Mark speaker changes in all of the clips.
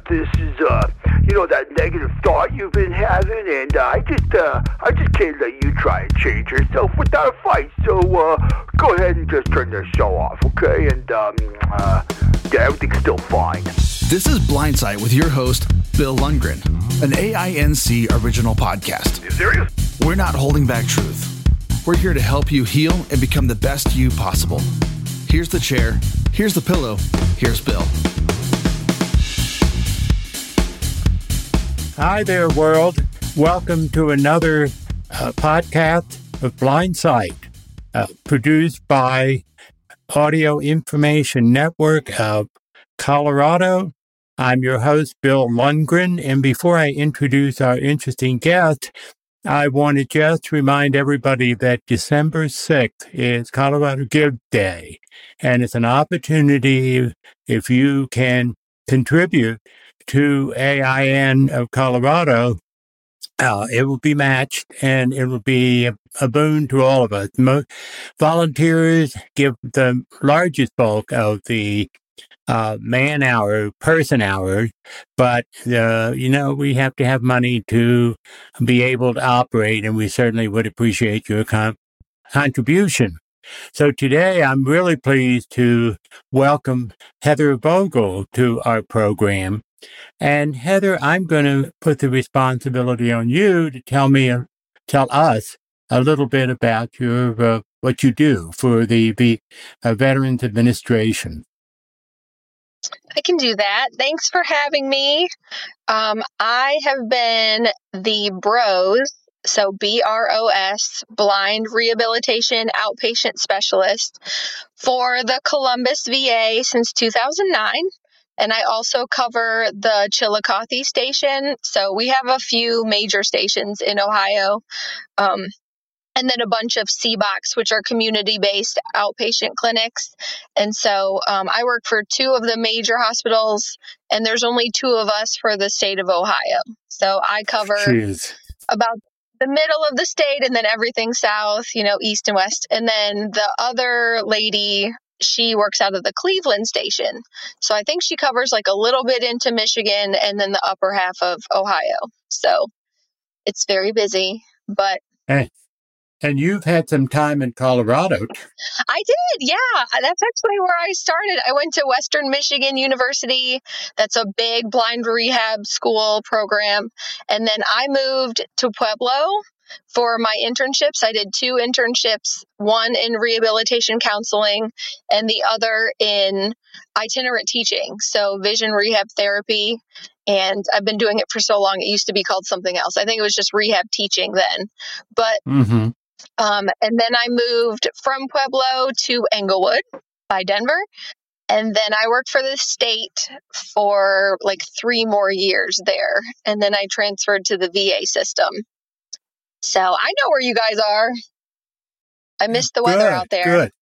Speaker 1: that this is, uh, you know, that negative thought you've been having, and uh, I just, uh, I just can't let you try and change yourself without a fight. So, uh, go ahead and just turn the show off, okay? And, um, uh, yeah, everything's still fine.
Speaker 2: This is Blindsight with your host, Bill Lundgren, an AINC original podcast.
Speaker 1: You serious?
Speaker 2: We're not holding back truth. We're here to help you heal and become the best you possible. Here's the chair. Here's the pillow. Here's Bill.
Speaker 3: Hi there, world. Welcome to another uh, podcast of Blindsight, uh, produced by Audio Information Network of Colorado. I'm your host, Bill Lundgren. And before I introduce our interesting guest, I want to just remind everybody that December 6th is Colorado Give Day. And it's an opportunity if you can contribute to AIN of Colorado, uh, it will be matched and it will be a, boon to all of us. Volunteers give the largest bulk of the uh, man hour, person hour, but, uh, you know, we have to have money to be able to operate, and we certainly would appreciate your con- contribution. So today I'm really pleased to welcome Heather Vogel to our program. And Heather, I'm going to put the responsibility on you to tell me, tell us a little bit about your uh, what you do for the, the uh, Veterans Administration.
Speaker 4: I can do that. Thanks for having me. Um, I have been the BROS, so B R O S, Blind Rehabilitation Outpatient Specialist for the Columbus VA since 2009. And I also cover the Chillicothe station. So we have a few major stations in Ohio. Um, and then a bunch of CBOCs, which are community based outpatient clinics. And so um, I work for two of the major hospitals, and there's only two of us for the state of Ohio. So I cover
Speaker 3: Jeez.
Speaker 4: about the middle of the state and then everything south, you know, east and west. And then the other lady, she works out of the Cleveland station. So I think she covers like a little bit into Michigan and then the upper half of Ohio. So it's very busy, but
Speaker 3: Hey. And you've had some time in Colorado.
Speaker 4: I did, yeah. That's actually where I started. I went to Western Michigan University. That's a big blind rehab school program. And then I moved to Pueblo for my internships. I did two internships, one in rehabilitation counseling and the other in itinerant teaching. So vision rehab therapy. And I've been doing it for so long. It used to be called something else. I think it was just rehab teaching then. But
Speaker 3: Mm-hmm.
Speaker 4: um, and then I moved from Pueblo to Englewood by Denver. And then I worked for the state for like three more years there. And then I transferred to the VA system. So I know where you guys are. I miss the weather
Speaker 3: Good,
Speaker 4: out there.
Speaker 3: Good.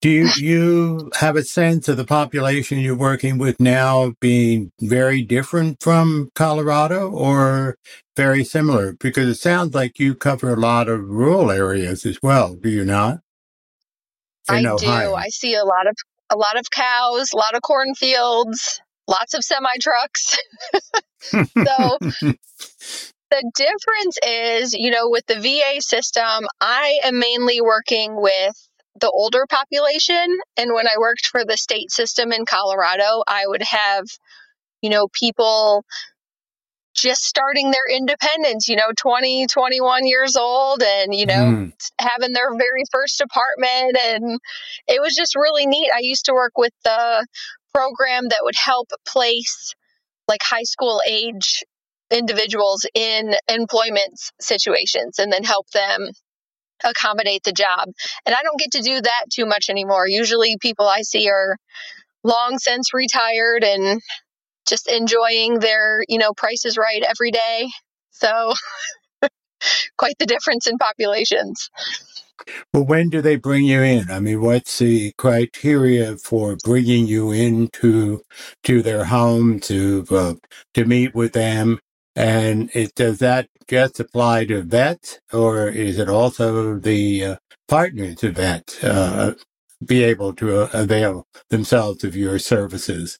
Speaker 3: Do you, you have a sense of the population you're working with now being very different from Colorado or very similar? Because it sounds like you cover a lot of rural areas as well, do you not?
Speaker 4: I
Speaker 3: In
Speaker 4: do. I see a lot of a lot of cows, a lot of cornfields, lots of semi trucks. so the difference is, you know, with the VA system, I am mainly working with the older population. And when I worked for the state system in Colorado, I would have, you know, people just starting their independence, you know, 20, 21 years old and, you know,
Speaker 3: Mm.
Speaker 4: having their very first apartment. And it was just really neat. I used to work with the program that would help place like high school age individuals in employment situations and then help them accommodate the job. And I don't get to do that too much anymore. Usually people I see are long since retired and just enjoying their, you know, prices right every day. So quite the difference in populations.
Speaker 3: Well, when do they bring you in? I mean, what's the criteria for bringing you into to their home to uh, to meet with them? And it, does that just apply to vets, or is it also the uh, partners of vets uh, be able to uh, avail themselves of your services?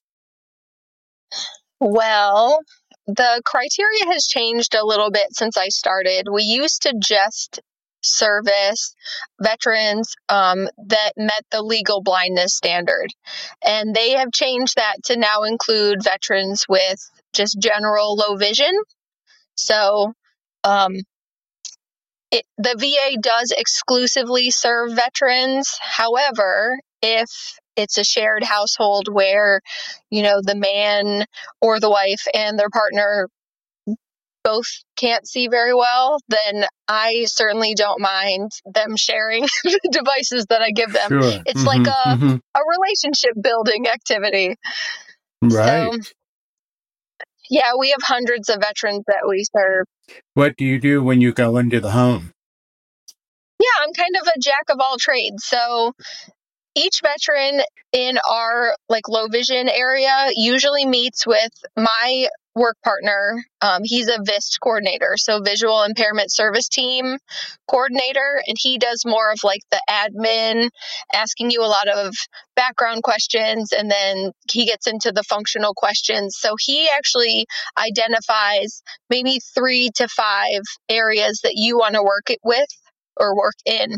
Speaker 4: Well, the criteria has changed a little bit since I started. We used to just service veterans um, that met the legal blindness standard. And they have changed that to now include veterans with just general low vision. So, um, it, the VA does exclusively serve veterans. However, if it's a shared household where, you know, the man or the wife and their partner both can't see very well, then I certainly don't mind them sharing the devices that I give them.
Speaker 3: Sure.
Speaker 4: It's
Speaker 3: Mhm,
Speaker 4: like a,
Speaker 3: mhm.
Speaker 4: a relationship building activity.
Speaker 3: right.
Speaker 4: So, yeah, we have hundreds of veterans that we serve.
Speaker 3: what do you do when you go into the home?
Speaker 4: Yeah, I'm kind of a jack of all trades. So each veteran in our like low vision area usually meets with my work partner. Um, he's a VIST coordinator, so visual impairment service team coordinator, and he does more of like the admin, asking you a lot of background questions, and then he gets into the functional questions. So he actually identifies maybe three to five areas that you want to work it with or work in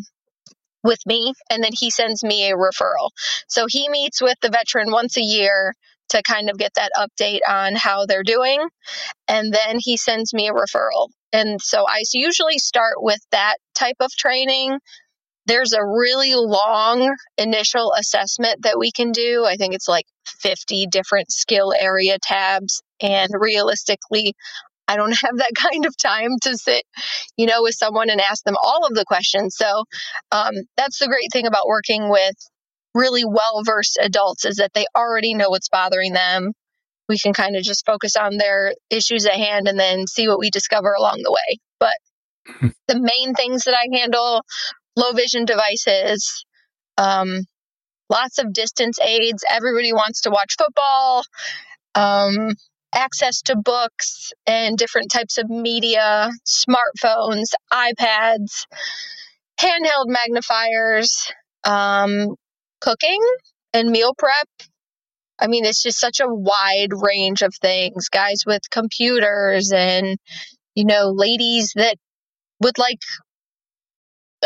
Speaker 4: with me and then he sends me a referral. So he meets with the veteran once a year to kind of get that update on how they're doing and then he sends me a referral. And so I usually start with that type of training. There's a really long initial assessment that we can do. I think it's like 50 different skill area tabs and realistically I don't have that kind of time to sit, you know, with someone and ask them all of the questions. So um, that's the great thing about working with really well versed adults is that they already know what's bothering them. We can kind of just focus on their issues at hand and then see what we discover along the way. But the main things that I handle low vision devices, um, lots of distance aids. Everybody wants to watch football. Um, access to books and different types of media, smartphones, iPads, handheld magnifiers, um, cooking and meal prep. I mean, it's just such a wide range of things. Guys with computers and, you know, ladies that would like,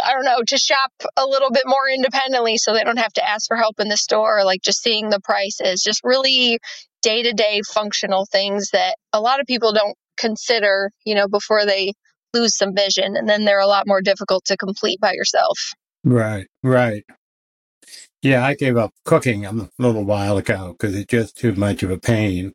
Speaker 4: I don't know, to shop a little bit more independently so they don't have to ask for help in the store, like just seeing the prices, just really day to day functional things that a lot of people don't consider, you know, before they lose some vision. And then they're a lot more difficult to complete by yourself.
Speaker 3: Right, right. Yeah, I gave up cooking a little while ago because it's just too much of a pain.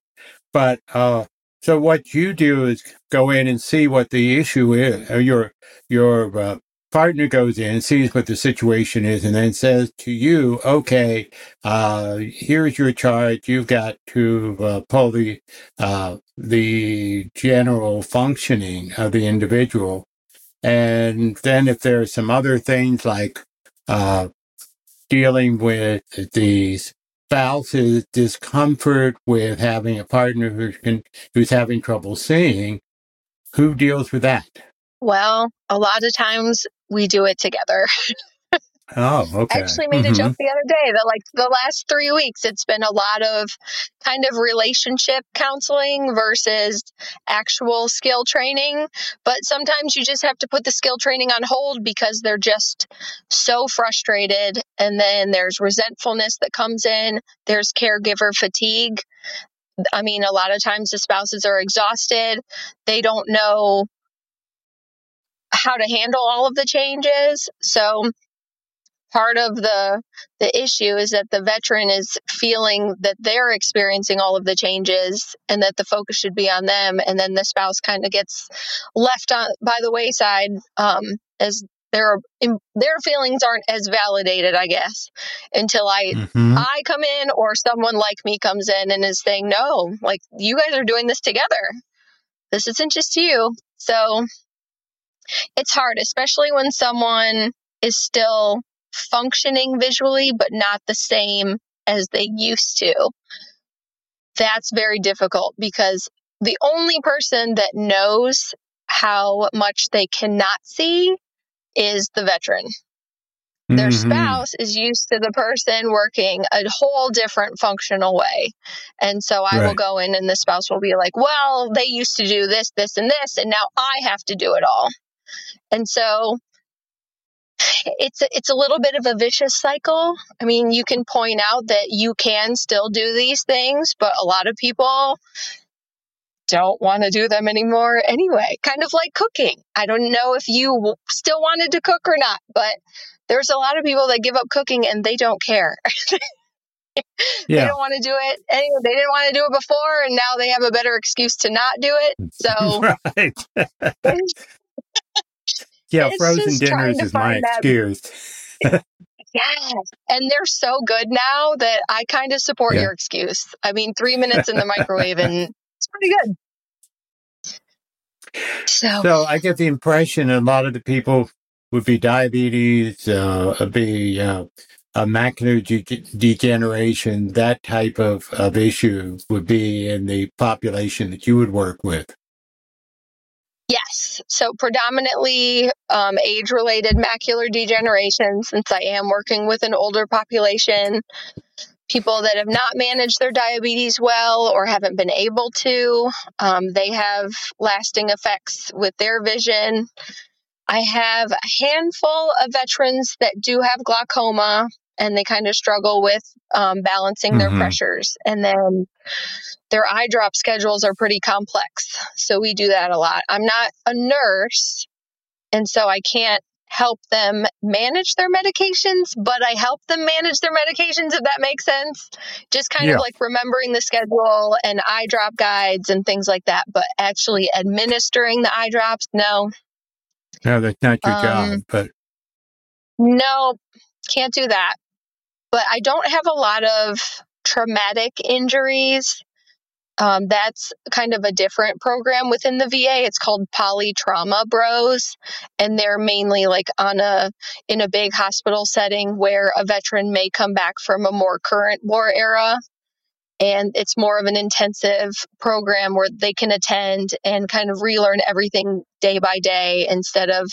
Speaker 3: But uh, so what you do is go in and see what the issue is. Your your uh, partner goes in, sees what the situation is, and then says to you, "Okay, uh, here's your charge. You've got to uh, pull the uh, the general functioning of the individual." And then if there are some other things like uh, dealing with the spouse's discomfort with having a partner who can, who's having trouble seeing, who deals with that?
Speaker 4: Well, a lot of times we do it together.
Speaker 3: Oh, okay.
Speaker 4: I actually made a
Speaker 3: Mhm.
Speaker 4: joke the other day that like the last three weeks it's been a lot of kind of relationship counseling versus actual skill training. But sometimes you just have to put the skill training on hold because they're just so frustrated. And then there's resentfulness that comes in, there's caregiver fatigue. I mean, a lot of times the spouses are exhausted, they don't know how to handle all of the changes. So part of the the issue is that the veteran is feeling that they're experiencing all of the changes and that the focus should be on them. And then the spouse kind of gets left on by the wayside um, as their their feelings aren't as validated i guess until i
Speaker 3: Mhm.
Speaker 4: i come in or someone like me comes in and is saying no like you guys are doing this together. This isn't just you. So it's hard especially when someone is still functioning visually, but not the same as they used to. That's very difficult because the only person that knows how much they cannot see is the veteran. Their
Speaker 3: Mhm.
Speaker 4: spouse is used to the person working a whole different functional way. And so I will go in and the spouse will be like, well, they used to do this, this, and this, and now I have to do it all. And so it's it's a little bit of a vicious cycle. I mean, you can point out that you can still do these things, but a lot of people don't want to do them anymore anyway. Kind of like cooking. I don't know if you still wanted to cook or not, but there's a lot of people that give up cooking and they don't care. they don't want to do it. Anyway, they didn't want to do it before, and now they have a better excuse to not do it. So
Speaker 3: right. yeah,
Speaker 4: It's
Speaker 3: frozen dinners is my excuse.
Speaker 4: Yes. And they're so good now that I kind of support
Speaker 3: Yeah.
Speaker 4: your excuse. I mean, three minutes in the microwave and it's pretty good. So,
Speaker 3: So I get the impression a lot of the people would be diabetes, uh, be uh, a macular de- degeneration, that type of, of issue would be in the population that you would work with.
Speaker 4: Yes. So, predominantly um, age related macular degeneration, since I am working with an older population. People that have not managed their diabetes well or haven't been able to, um, they have lasting effects with their vision. I have a handful of veterans that do have glaucoma and they kind of struggle with um, balancing their
Speaker 3: Mhm.
Speaker 4: pressures. And then their eye drop schedules are pretty complex. So we do that a lot. I'm not a nurse, and so I can't help them manage their medications, but I help them manage their medications, if that makes sense. Just kind
Speaker 3: Yeah.
Speaker 4: of like remembering the schedule and eye drop guides and things like that. But actually administering the eye drops, no,
Speaker 3: No, that's not your
Speaker 4: Um,
Speaker 3: job, but
Speaker 4: No, can't do that. But I don't have a lot of traumatic injuries. Um, that's kind of a different program within the VA. It's called Polytrauma BROS, and they're mainly like on a in a big hospital setting where a veteran may come back from a more current war era, and it's more of an intensive program where they can attend and kind of relearn everything day by day instead of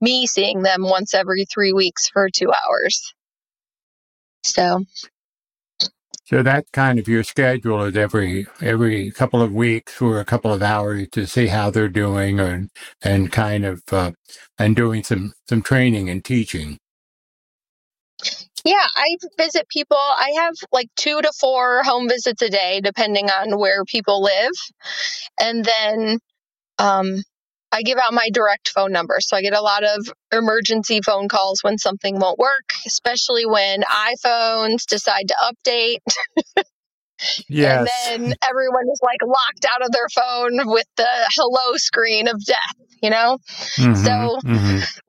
Speaker 4: me seeing them once every three weeks for two hours. So
Speaker 3: so that's kind of your schedule is every every couple of weeks for a couple of hours to see how they're doing and and kind of uh, and doing some some training and teaching.
Speaker 4: yeah, I visit people. I have like two to four home visits a day, depending on where people live, and then um, I give out my direct phone number. So I get a lot of emergency phone calls when something won't work, especially when iPhones decide to update.
Speaker 3: Yes.
Speaker 4: And then everyone is like locked out of their phone with the hello screen of death, you know?
Speaker 3: Mhm,
Speaker 4: so-
Speaker 3: mhm.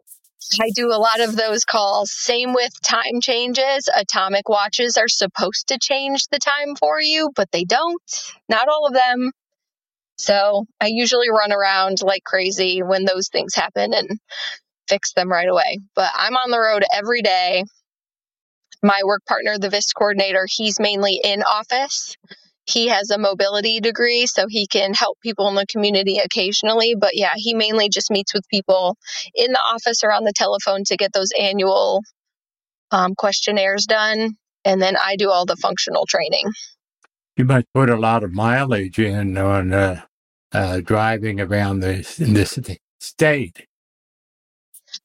Speaker 4: I do a lot of those calls. Same with time changes. Atomic watches are supposed to change the time for you, but they don't. Not all of them. So I usually run around like crazy when those things happen and fix them right away. But I'm on the road every day. My work partner, the VIST coordinator, he's mainly in office. He has a mobility degree, so he can help people in the community occasionally. But yeah, he mainly just meets with people in the office or on the telephone to get those annual um, questionnaires done. And then I do all the functional training.
Speaker 3: You must put a lot of mileage in on uh, uh, driving around this in this state.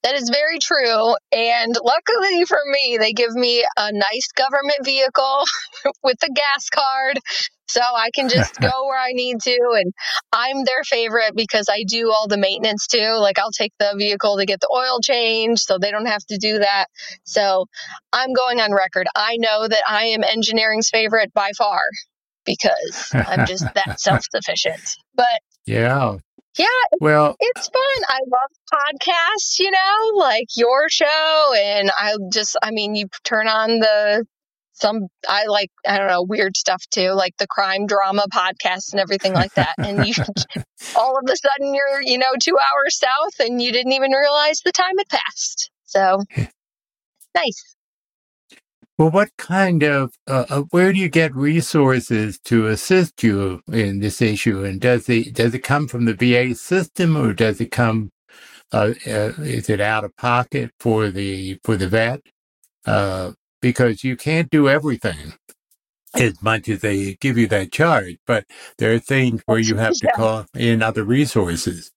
Speaker 4: That is very true. And luckily for me, they give me a nice government vehicle with a gas card. So I can just go where I need to. And I'm their favorite because I do all the maintenance too. Like I'll take the vehicle to get the oil changed so they don't have to do that. So I'm going on record. I know that I am engineering's favorite by far because I'm just that self sufficient. But
Speaker 3: Yeah.
Speaker 4: yeah,
Speaker 3: Well,
Speaker 4: it's fun. I love podcasts, you know, like your show. And I just, I mean, you turn on the, some, I like, I don't know, weird stuff too, like the crime drama podcasts and everything like that. And you, all of a sudden you're, you know, two hours south and you didn't even realize the time had passed. So nice.
Speaker 3: Well, what kind of uh, uh, where do you get resources to assist you in this issue? And does it does it come from the VA system, or does it come? Uh, uh, is it out of pocket for the for the vet? uh, because you can't do everything as much as they give you that charge. But there are things where you have to call in other resources.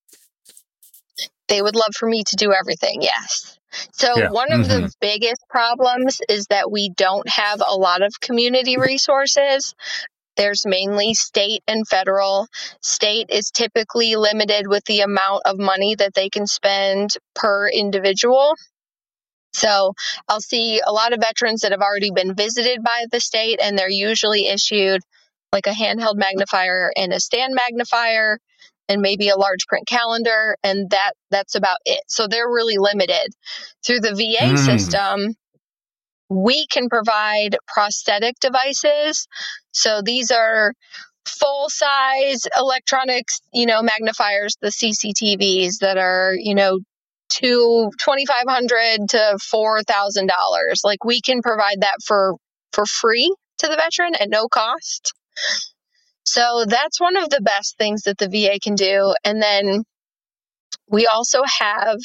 Speaker 4: They would love for me to do everything, yes. So,
Speaker 3: Yeah.
Speaker 4: one of the
Speaker 3: Mhm.
Speaker 4: biggest problems is that we don't have a lot of community resources. There's mainly state and federal. State is typically limited with the amount of money that they can spend per individual. So, I'll see a lot of veterans that have already been visited by the state, and they're usually issued like a handheld magnifier and a stand magnifier and maybe a large print calendar and that that's about it. So they're really limited. Through the VA
Speaker 3: Mm.
Speaker 4: system we can provide prosthetic devices. So these are full size electronics you know magnifiers the CCTVs that are you know to 2500 to $4000 like we can provide that for for free to the veteran at no cost so that's one of the best things that the VA can do. And then we also have,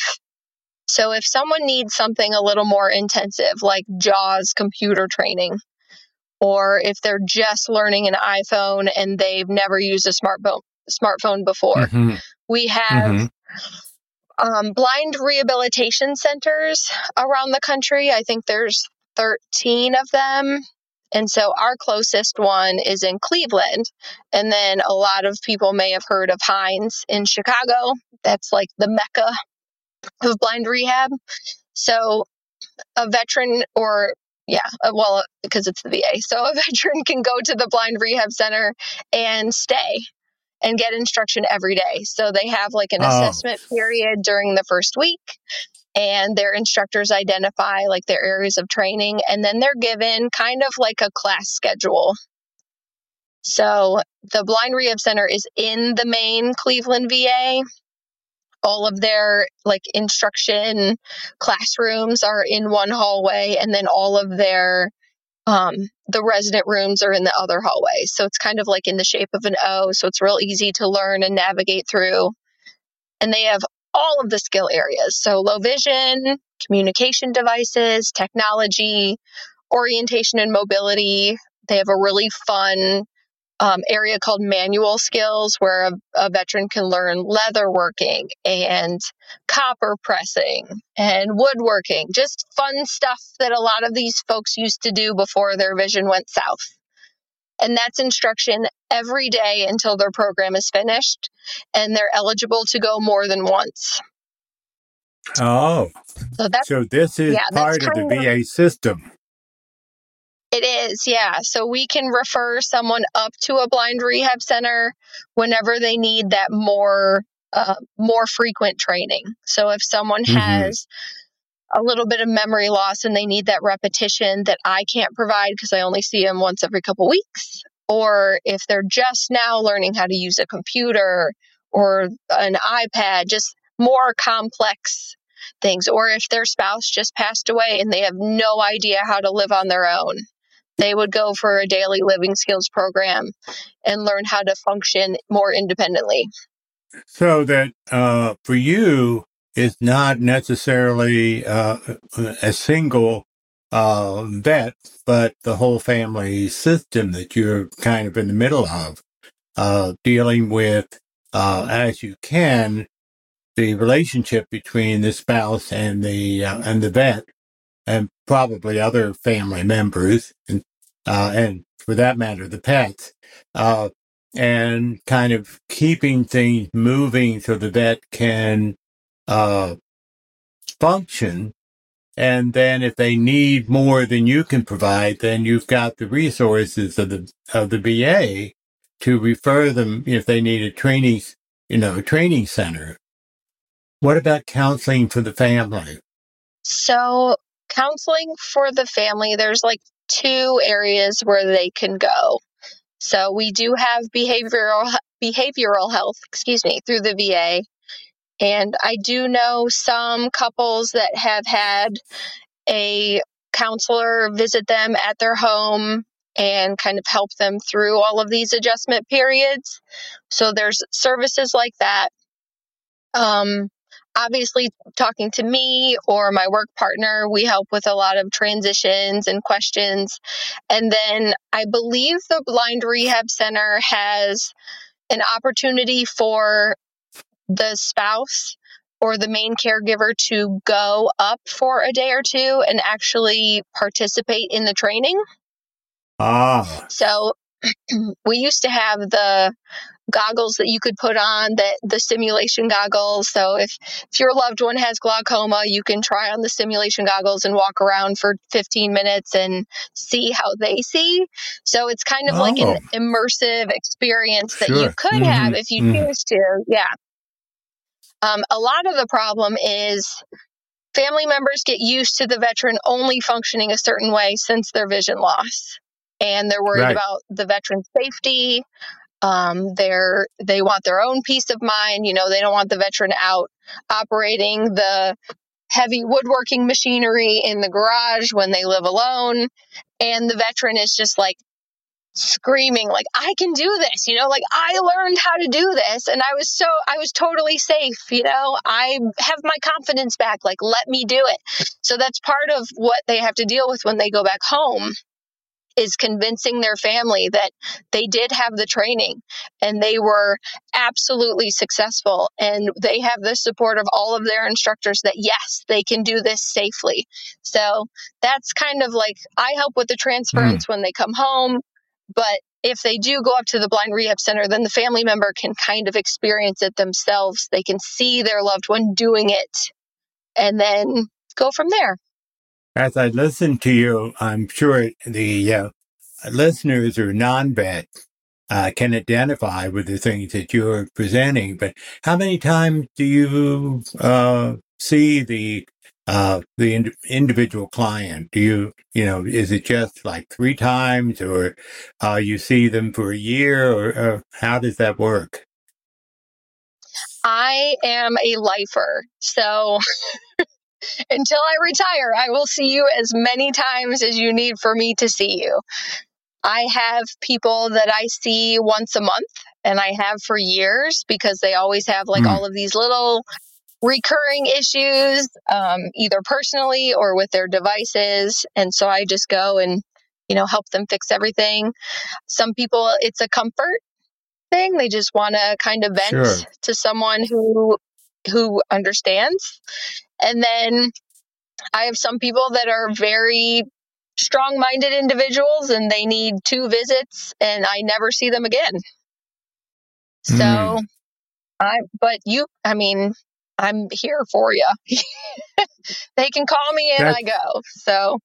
Speaker 4: so if someone needs something a little more intensive, like JAWS computer training, or if they're just learning an iPhone and they've never used a smartphone smartphone before,
Speaker 3: Mhm.
Speaker 4: we have
Speaker 3: Mhm.
Speaker 4: um, blind rehabilitation centers around the country. I think there's 13 of them. And so our closest one is in Cleveland. And then a lot of people may have heard of Hines in Chicago. That's like the mecca of blind rehab. So a veteran or yeah, uh, well, because it's the VA. So a veteran can go to the blind rehab center and stay and get instruction every day. So they have like an
Speaker 3: Oh.
Speaker 4: assessment period during the first week and their instructors identify like their areas of training and then they're given kind of like a class schedule. So the blind rehab center is in the main Cleveland VA. All of their like instruction classrooms are in one hallway and then all of their um, the resident rooms are in the other hallway. So it's kind of like in the shape of an O. So it's real easy to learn and navigate through. And they have all of the skill areas. So low vision, communication devices, technology, orientation and mobility. They have a really fun um, area called manual skills where a, a veteran can learn leather working and copper pressing and woodworking, just fun stuff that a lot of these folks used to do before their vision went south. And that's instruction every day until their program is finished, and they're eligible to go more than once.
Speaker 3: Oh,
Speaker 4: So that's
Speaker 3: so this is
Speaker 4: Yeah,
Speaker 3: part of the
Speaker 4: of-
Speaker 3: VA system.
Speaker 4: It is, yeah. So we can refer someone up to a blind rehab center whenever they need that more uh, more frequent training. So if someone
Speaker 3: Mhm.
Speaker 4: has a little bit of memory loss and they need that repetition that I can't provide because I only see them once every couple weeks, or if they're just now learning how to use a computer or an iPad, just more complex things, or if their spouse just passed away and they have no idea how to live on their own, they would go for a daily living skills program and learn how to function more independently.
Speaker 3: So that uh, for you, it's not necessarily uh, a single uh, vet, but the whole family system that you're kind of in the middle of, uh, dealing with uh, as you can the relationship between the spouse and the uh, and the vet, and probably other family members, and uh, and for that matter, the pets. And kind of keeping things moving so the vet can uh, function. And then if they need more than you can provide, then you've got the resources of the of the VA to refer them if they need a training, you know, training center. What about counseling for the family?
Speaker 4: So, counseling for the family, there's like two areas where they can go. So, we do have behavioral behavioral health, excuse me, through the VA. And I do know some couples that have had a counselor visit them at their home and kind of help them through all of these adjustment periods. So there's services like that. Um, obviously, talking to me or my work partner, we help with a lot of transitions and questions. And then I believe the Blind Rehab Center has an opportunity for the spouse or the main caregiver to go up for a day or two and actually participate in the training.
Speaker 3: Ah.
Speaker 4: So we used to have the goggles that you could put on that the simulation goggles so if if your loved one has glaucoma you can try on the simulation goggles and walk around for 15 minutes and see how they see so it's kind of oh. like an oh. immersive experience that sure. you could mm-hmm. have if you mm-hmm. choose to yeah um, a lot of the problem is family members get used to the veteran only functioning a certain way since their vision loss and they're worried right. about the veteran's safety um, they're they want their own peace of mind. You know, they don't want the veteran out operating the heavy woodworking machinery in the garage when they live alone. And the veteran is just like screaming, like, I can do this, you know, like I learned how to do this. And I was so, I was totally safe, you know, I have my confidence back, like, let me do it. So that's part of what they have to deal with when they go back home is convincing their family that they did have the training and they were absolutely successful and they have the support of all of their instructors that yes they can do this safely so that's kind of like i help with the transference mm. when they come home but if they do go up to the blind rehab center then the family member can kind of experience it themselves they can see their loved one doing it and then go from there
Speaker 3: as I listen to you, I'm sure the uh, listeners or non-vet uh, can identify with the things that you're presenting. But how many times do you uh, see the uh, the ind- individual client? Do you, you know, is it just like three times, or uh, you see them for a year, or, or how does that work?
Speaker 4: I am a lifer, so until I retire, I will see you as many times as you need for me to see you. I have people that I see once a month and I have for years because they always have like mm. all of these little recurring issues, um, either personally or with their devices. And so I just go and, you know, help them fix everything. Some people, it's a comfort thing. They just want to kind of vent sure. to someone who who understands. And then I have some people that are very strong minded individuals and they need two visits and I never see them again. So mm. I, but you, I mean, I'm here for you. they can call me and that's, I go. So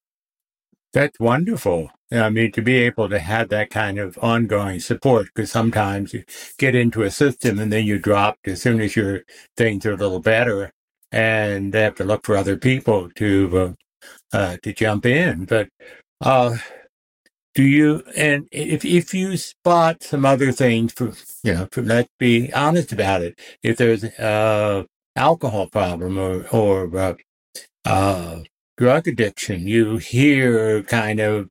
Speaker 3: that's wonderful. I mean, to be able to have that kind of ongoing support, because sometimes you get into a system and then you drop as soon as your things are a little better and they have to look for other people to uh, uh, to jump in. But uh, do you? And if if you spot some other things, for you know, for, let's be honest about it. If there's a alcohol problem or or uh, uh, drug addiction, you hear kind of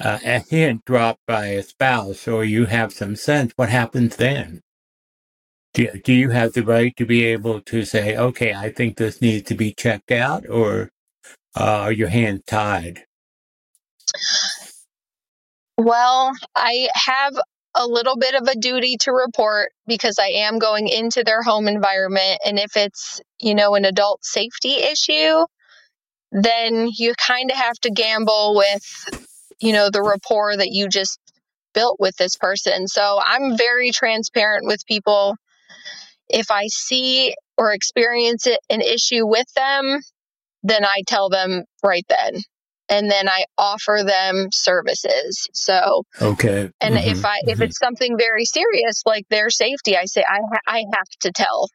Speaker 3: uh, a hint dropped by a spouse, or you have some sense. What happens then? Do, do you have the right to be able to say, okay, I think this needs to be checked out, or uh, are your hands tied?
Speaker 4: Well, I have a little bit of a duty to report because I am going into their home environment. And if it's, you know, an adult safety issue, then you kind of have to gamble with, you know, the rapport that you just built with this person. So I'm very transparent with people. If I see or experience it, an issue with them, then I tell them right then. And then I offer them services. So,
Speaker 3: okay.
Speaker 4: And mm-hmm. if I, if mm-hmm. it's something very serious, like their safety, I say, I, ha- I have to tell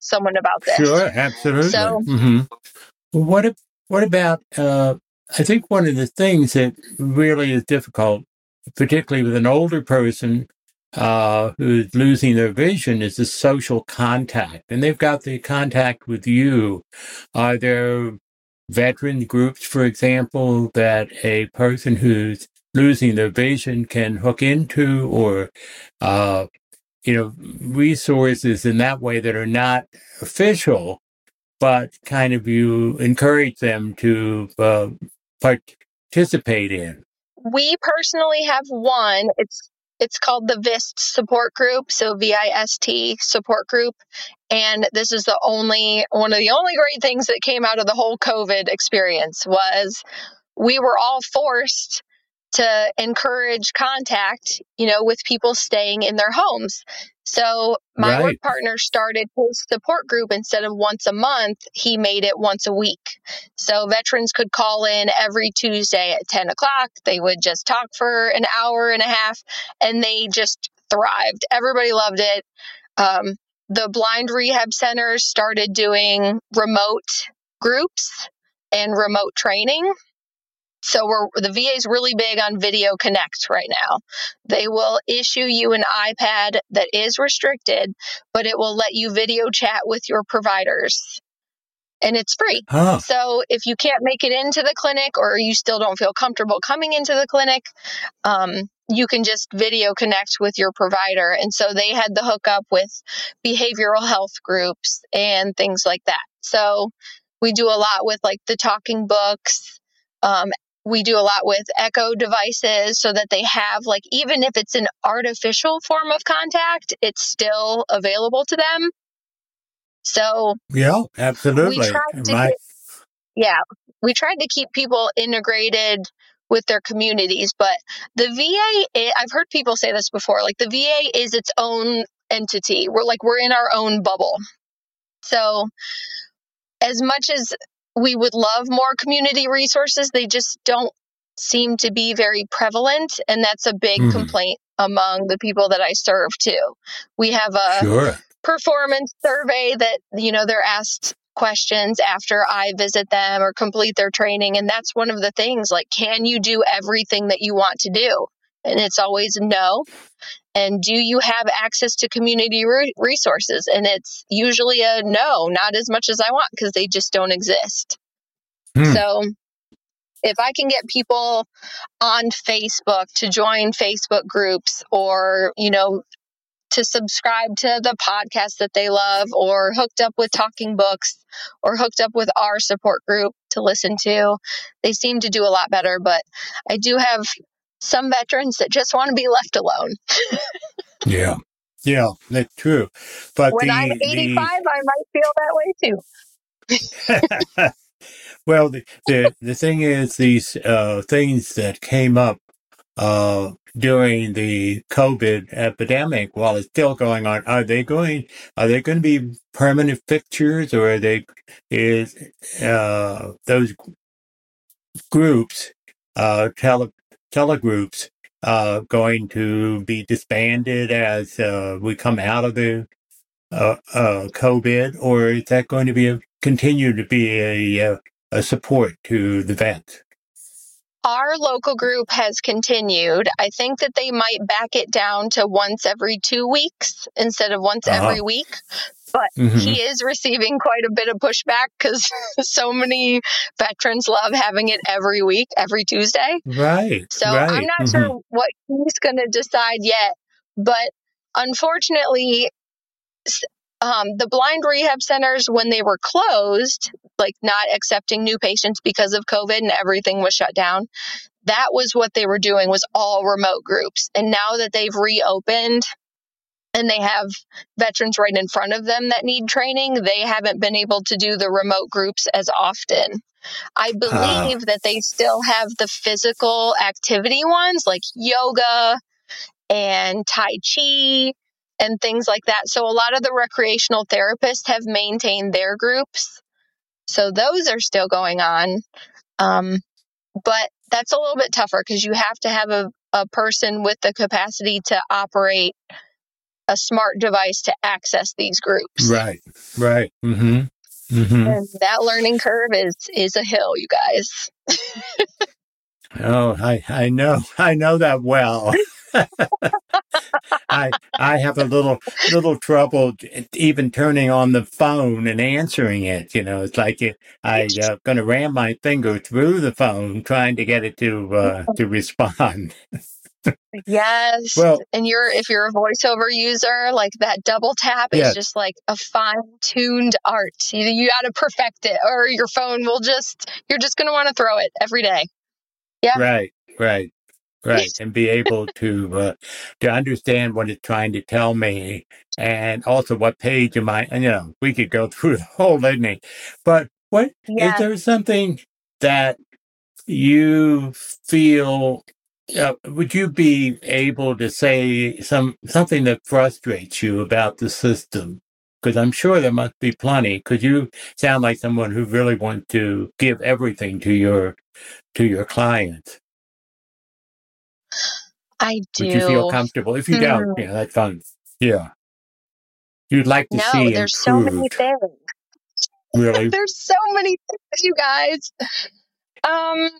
Speaker 4: someone about this.
Speaker 3: Sure. Absolutely. So, mm-hmm. well, what, if, what about, uh, I think one of the things that really is difficult, particularly with an older person uh, who's losing their vision is the social contact, and they've got the contact with you. Are there veteran groups, for example, that a person who's losing their vision can hook into, or uh, you know, resources in that way that are not official, but kind of you encourage them to uh, participate in.
Speaker 4: We personally have one. It's it's called the VIST support group, so V I S T support group. And this is the only one of the only great things that came out of the whole COVID experience was we were all forced to encourage contact, you know, with people staying in their homes. So my
Speaker 3: Right.
Speaker 4: work partner started his support group instead of once a month, he made it once a week. So veterans could call in every Tuesday at 10 o'clock. They would just talk for an hour and a half and they just thrived. Everybody loved it. Um, the blind rehab centers started doing remote groups and remote training. So we're the VA is really big on Video Connect right now. They will issue you an iPad that is restricted, but it will let you video chat with your providers. And it's free.
Speaker 3: Huh.
Speaker 4: So if you can't make it into the clinic or you still don't feel comfortable coming into the clinic, um, you can just video connect with your provider. And so they had the hookup with behavioral health groups and things like that. So we do a lot with like the talking books. Um, we do a lot with echo devices so that they have like even if it's an artificial form of contact it's still available to them so
Speaker 3: Yeah, absolutely.
Speaker 4: tried to
Speaker 3: My,
Speaker 4: get- yeah we tried to keep people integrated with their communities but the va i- i've heard people say this before like the va is its own entity we're like we're in our own bubble so as much as we would love more community resources they just don't seem to be very prevalent and that's a big
Speaker 3: Mhm.
Speaker 4: complaint among the people that i serve too we have a
Speaker 3: sure.
Speaker 4: performance survey that you know they're asked questions after I visit them or complete their training and that's one of the things like can you do everything that you want to do? And it's always no. And do you have access to community re- resources? And it's usually a no not as much as I want because they just don't exist.
Speaker 3: Hmm.
Speaker 4: so if I can get people on Facebook to join Facebook groups or, you know, to subscribe to the podcast that they love or hooked up with talking books or hooked up with our support group to listen to, they seem to do a lot better. But I do have some veterans that just want to be left alone.
Speaker 3: Yeah. Yeah, that's true. But
Speaker 4: When
Speaker 3: the,
Speaker 4: I'm 85, I might feel that way too.
Speaker 3: well, the, the the thing is, these uh, things that came up uh, during the COVID epidemic, while it's still going on, are they going? Are they going to be permanent fixtures, or are they? Is uh, those groups, uh, tele telegroups, uh, going to be disbanded as uh, we come out of the uh, uh, COVID, or is that going to be a, continue to be a, uh, a support to the vets?
Speaker 4: Our local group has continued. I think that they might back it down to once every two weeks instead of once
Speaker 3: Uh-huh.
Speaker 4: every week. But
Speaker 3: Mhm.
Speaker 4: he is receiving quite a bit of pushback because so many veterans love having it every week, every Tuesday.
Speaker 3: Right.
Speaker 4: So
Speaker 3: right.
Speaker 4: I'm not
Speaker 3: mhm.
Speaker 4: sure what he's going to decide yet. But unfortunately, um, the blind rehab centers, when they were closed, like not accepting new patients because of COVID and everything was shut down, that was what they were doing was all remote groups. And now that they've reopened and they have veterans right in front of them that need training, they haven't been able to do the remote groups as often. I believe that they still have the physical activity ones like yoga and Tai Chi and things like that. So a lot of the recreational therapists have maintained their groups. So those are still going on. Um, but that's a little bit tougher because you have to have a, a person with the capacity to operate a smart device to access these groups.
Speaker 3: Right. Right. Mm-hmm. Mm-hmm.
Speaker 4: And that learning curve is is a hill, you guys.
Speaker 3: Oh, I, I know, I know that well. I I have a little little trouble even turning on the phone and answering it. You know, it's like it, I uh, going to ram my finger through the phone trying to get it to uh, to respond.
Speaker 4: Yes.
Speaker 3: Well-
Speaker 4: and you're if you're a voiceover user, like that double tap
Speaker 3: Yes.
Speaker 4: is just like a fine-tuned art. You, you got to perfect it or your phone will just you're just going to want to throw it every day. Yeah.
Speaker 3: Right, right, right, and be able to uh, to understand what it's trying to tell me, and also what page am I? And you know, we could go through the whole litany, but what is
Speaker 4: Yeah.
Speaker 3: there something that you feel? Uh, would you be able to say some something that frustrates you about the system? Because I'm sure there must be plenty. Because you sound like someone who really wants to give everything to your to your clients.
Speaker 4: I do.
Speaker 3: Would you feel comfortable? If you don't, yeah, that's fine. Yeah. You'd like to
Speaker 4: no,
Speaker 3: see
Speaker 4: there's so many things.
Speaker 3: really.
Speaker 4: There's so many things, you guys. Um,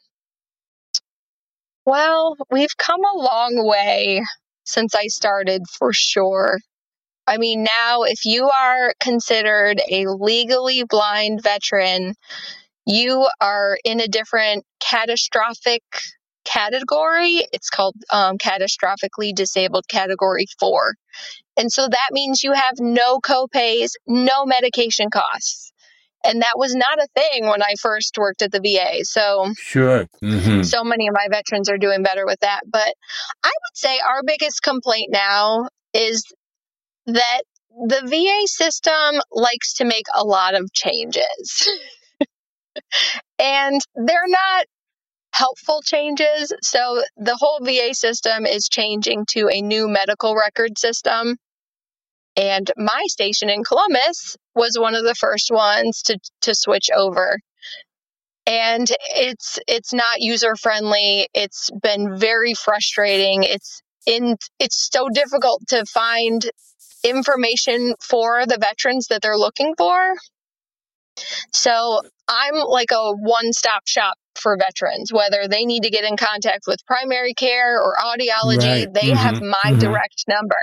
Speaker 4: well, we've come a long way since I started for sure. I mean, now if you are considered a legally blind veteran, you are in a different catastrophic category. It's called um, catastrophically disabled category four. And so that means you have no copays, no medication costs. And that was not a thing when I first worked at the VA. So,
Speaker 3: Sure. hmm
Speaker 4: so many of my veterans are doing better with that. But I would say our biggest complaint now is that the VA system likes to make a lot of changes. and they're not helpful changes. So the whole VA system is changing to a new medical record system. And my station in Columbus was one of the first ones to, to switch over. And it's it's not user friendly. It's been very frustrating. It's in it's so difficult to find information for the veterans that they're looking for. So I'm like a one stop shop for veterans, whether they need to get in contact with primary care or audiology,
Speaker 3: Right.
Speaker 4: they have
Speaker 3: Mhm.
Speaker 4: my
Speaker 3: Mhm.
Speaker 4: direct number.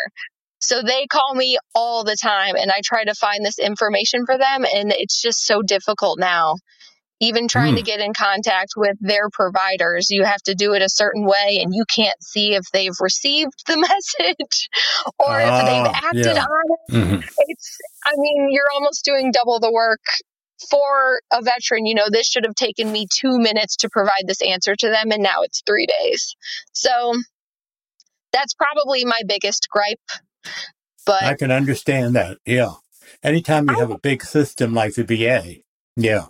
Speaker 4: So they call me all the time and I try to find this information for them. And it's just so difficult now. Even trying to get in contact with their providers, you have to do it a certain way and you can't see if they've received the message or if
Speaker 3: Ah,
Speaker 4: they've acted
Speaker 3: yeah.
Speaker 4: on it
Speaker 3: hmm
Speaker 4: it's i mean you're almost doing double the work for a veteran you know this should have taken me two minutes to provide this answer to them and now it's three days so that's probably my biggest gripe but
Speaker 3: I can understand that. Yeah. Anytime you have a big system like the VA, yeah.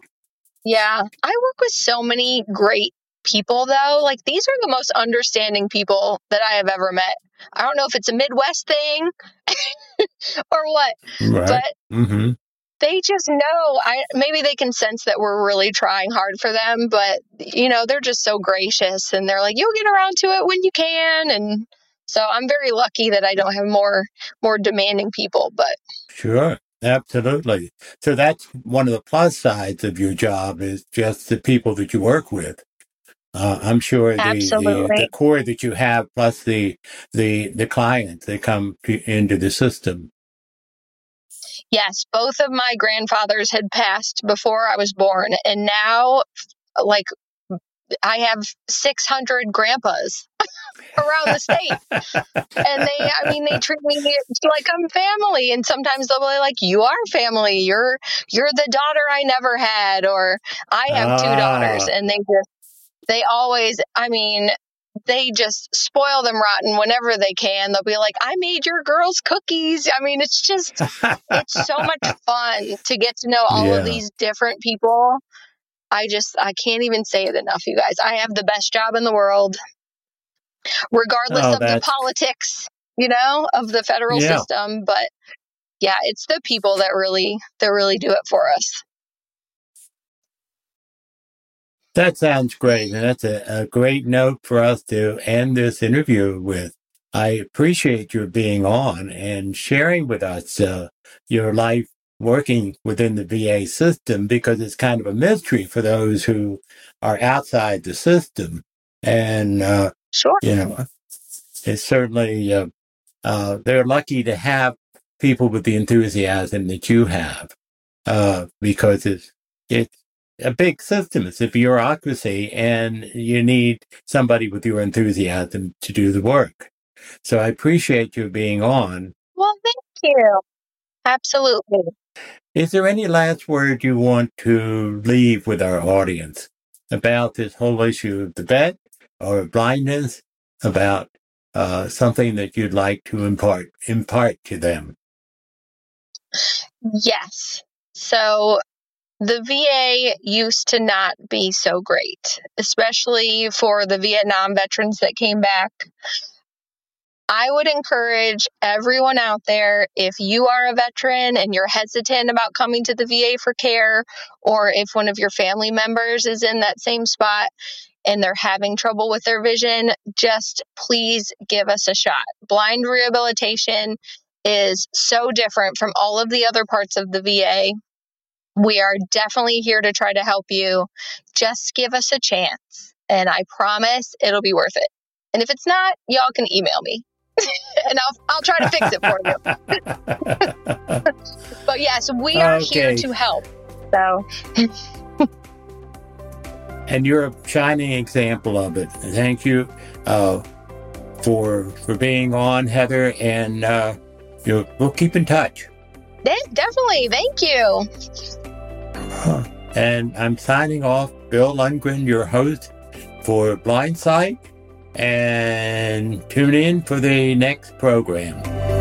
Speaker 4: yeah i work with so many great people though like these are the most understanding people that i have ever met i don't know if it's a midwest thing or what
Speaker 3: Right.
Speaker 4: but
Speaker 3: hmm
Speaker 4: they just know i maybe they can sense that we're really trying hard for them but you know they're just so gracious and they're like you'll get around to it when you can and so i'm very lucky that i don't have more more demanding people but
Speaker 3: Sure. Absolutely. So that's one of the plus sides of your job is just the people that you work with. Uh, I'm sure the, the the core that you have plus the the the clients that come to, into the system.
Speaker 4: Yes both of my grandfathers had passed before i was born and now like i have 600 grandpas around the state. And they i mean they treat me like i'm family and sometimes they'll be like you are family. You're you're the daughter i never had or i have two
Speaker 3: Ah.
Speaker 4: daughters and they just they always i mean they just spoil them rotten whenever they can. They'll be like i made your girls cookies. I mean it's just it's so much fun to get to know all
Speaker 3: Yeah.
Speaker 4: of these different people. I just i can't even say it enough you guys. I have the best job in the world regardless
Speaker 3: Oh,
Speaker 4: of the politics you know of the federal
Speaker 3: Yeah.
Speaker 4: system but yeah it's the people that really that really do it for us
Speaker 3: That sounds great. And that's a, a great note for us to end this interview with. I appreciate your being on and sharing with us uh, your life working within the VA system because it's kind of a mystery for those who are outside the system. And, uh,
Speaker 4: sure
Speaker 3: you know, it's certainly, uh, uh, they're lucky to have people with the enthusiasm that you have, uh, because it's, it's a big system. It's a bureaucracy and you need somebody with your enthusiasm to do the work. So I appreciate you being on.
Speaker 4: Well, thank you. Absolutely.
Speaker 3: Is there any last word you want to leave with our audience about this whole issue of the vet or blindness, about uh, something that you'd like to impart impart to them?
Speaker 4: Yes. So the VA used to not be so great, especially for the Vietnam veterans that came back. I would encourage everyone out there if you are a veteran and you're hesitant about coming to the VA for care, or if one of your family members is in that same spot and they're having trouble with their vision, just please give us a shot. Blind rehabilitation is so different from all of the other parts of the VA. We are definitely here to try to help you. Just give us a chance, and I promise it'll be worth it. And if it's not, y'all can email me. and I'll I'll try to fix it for you. but yes, we are okay. here to help. So
Speaker 3: and you're a shining example of it. Thank you uh, for for being on, Heather, and uh, you know, we'll keep in touch.
Speaker 4: definitely, thank you.
Speaker 3: And I'm signing off, Bill Lundgren, your host for Blindsight, and tune in for the next program.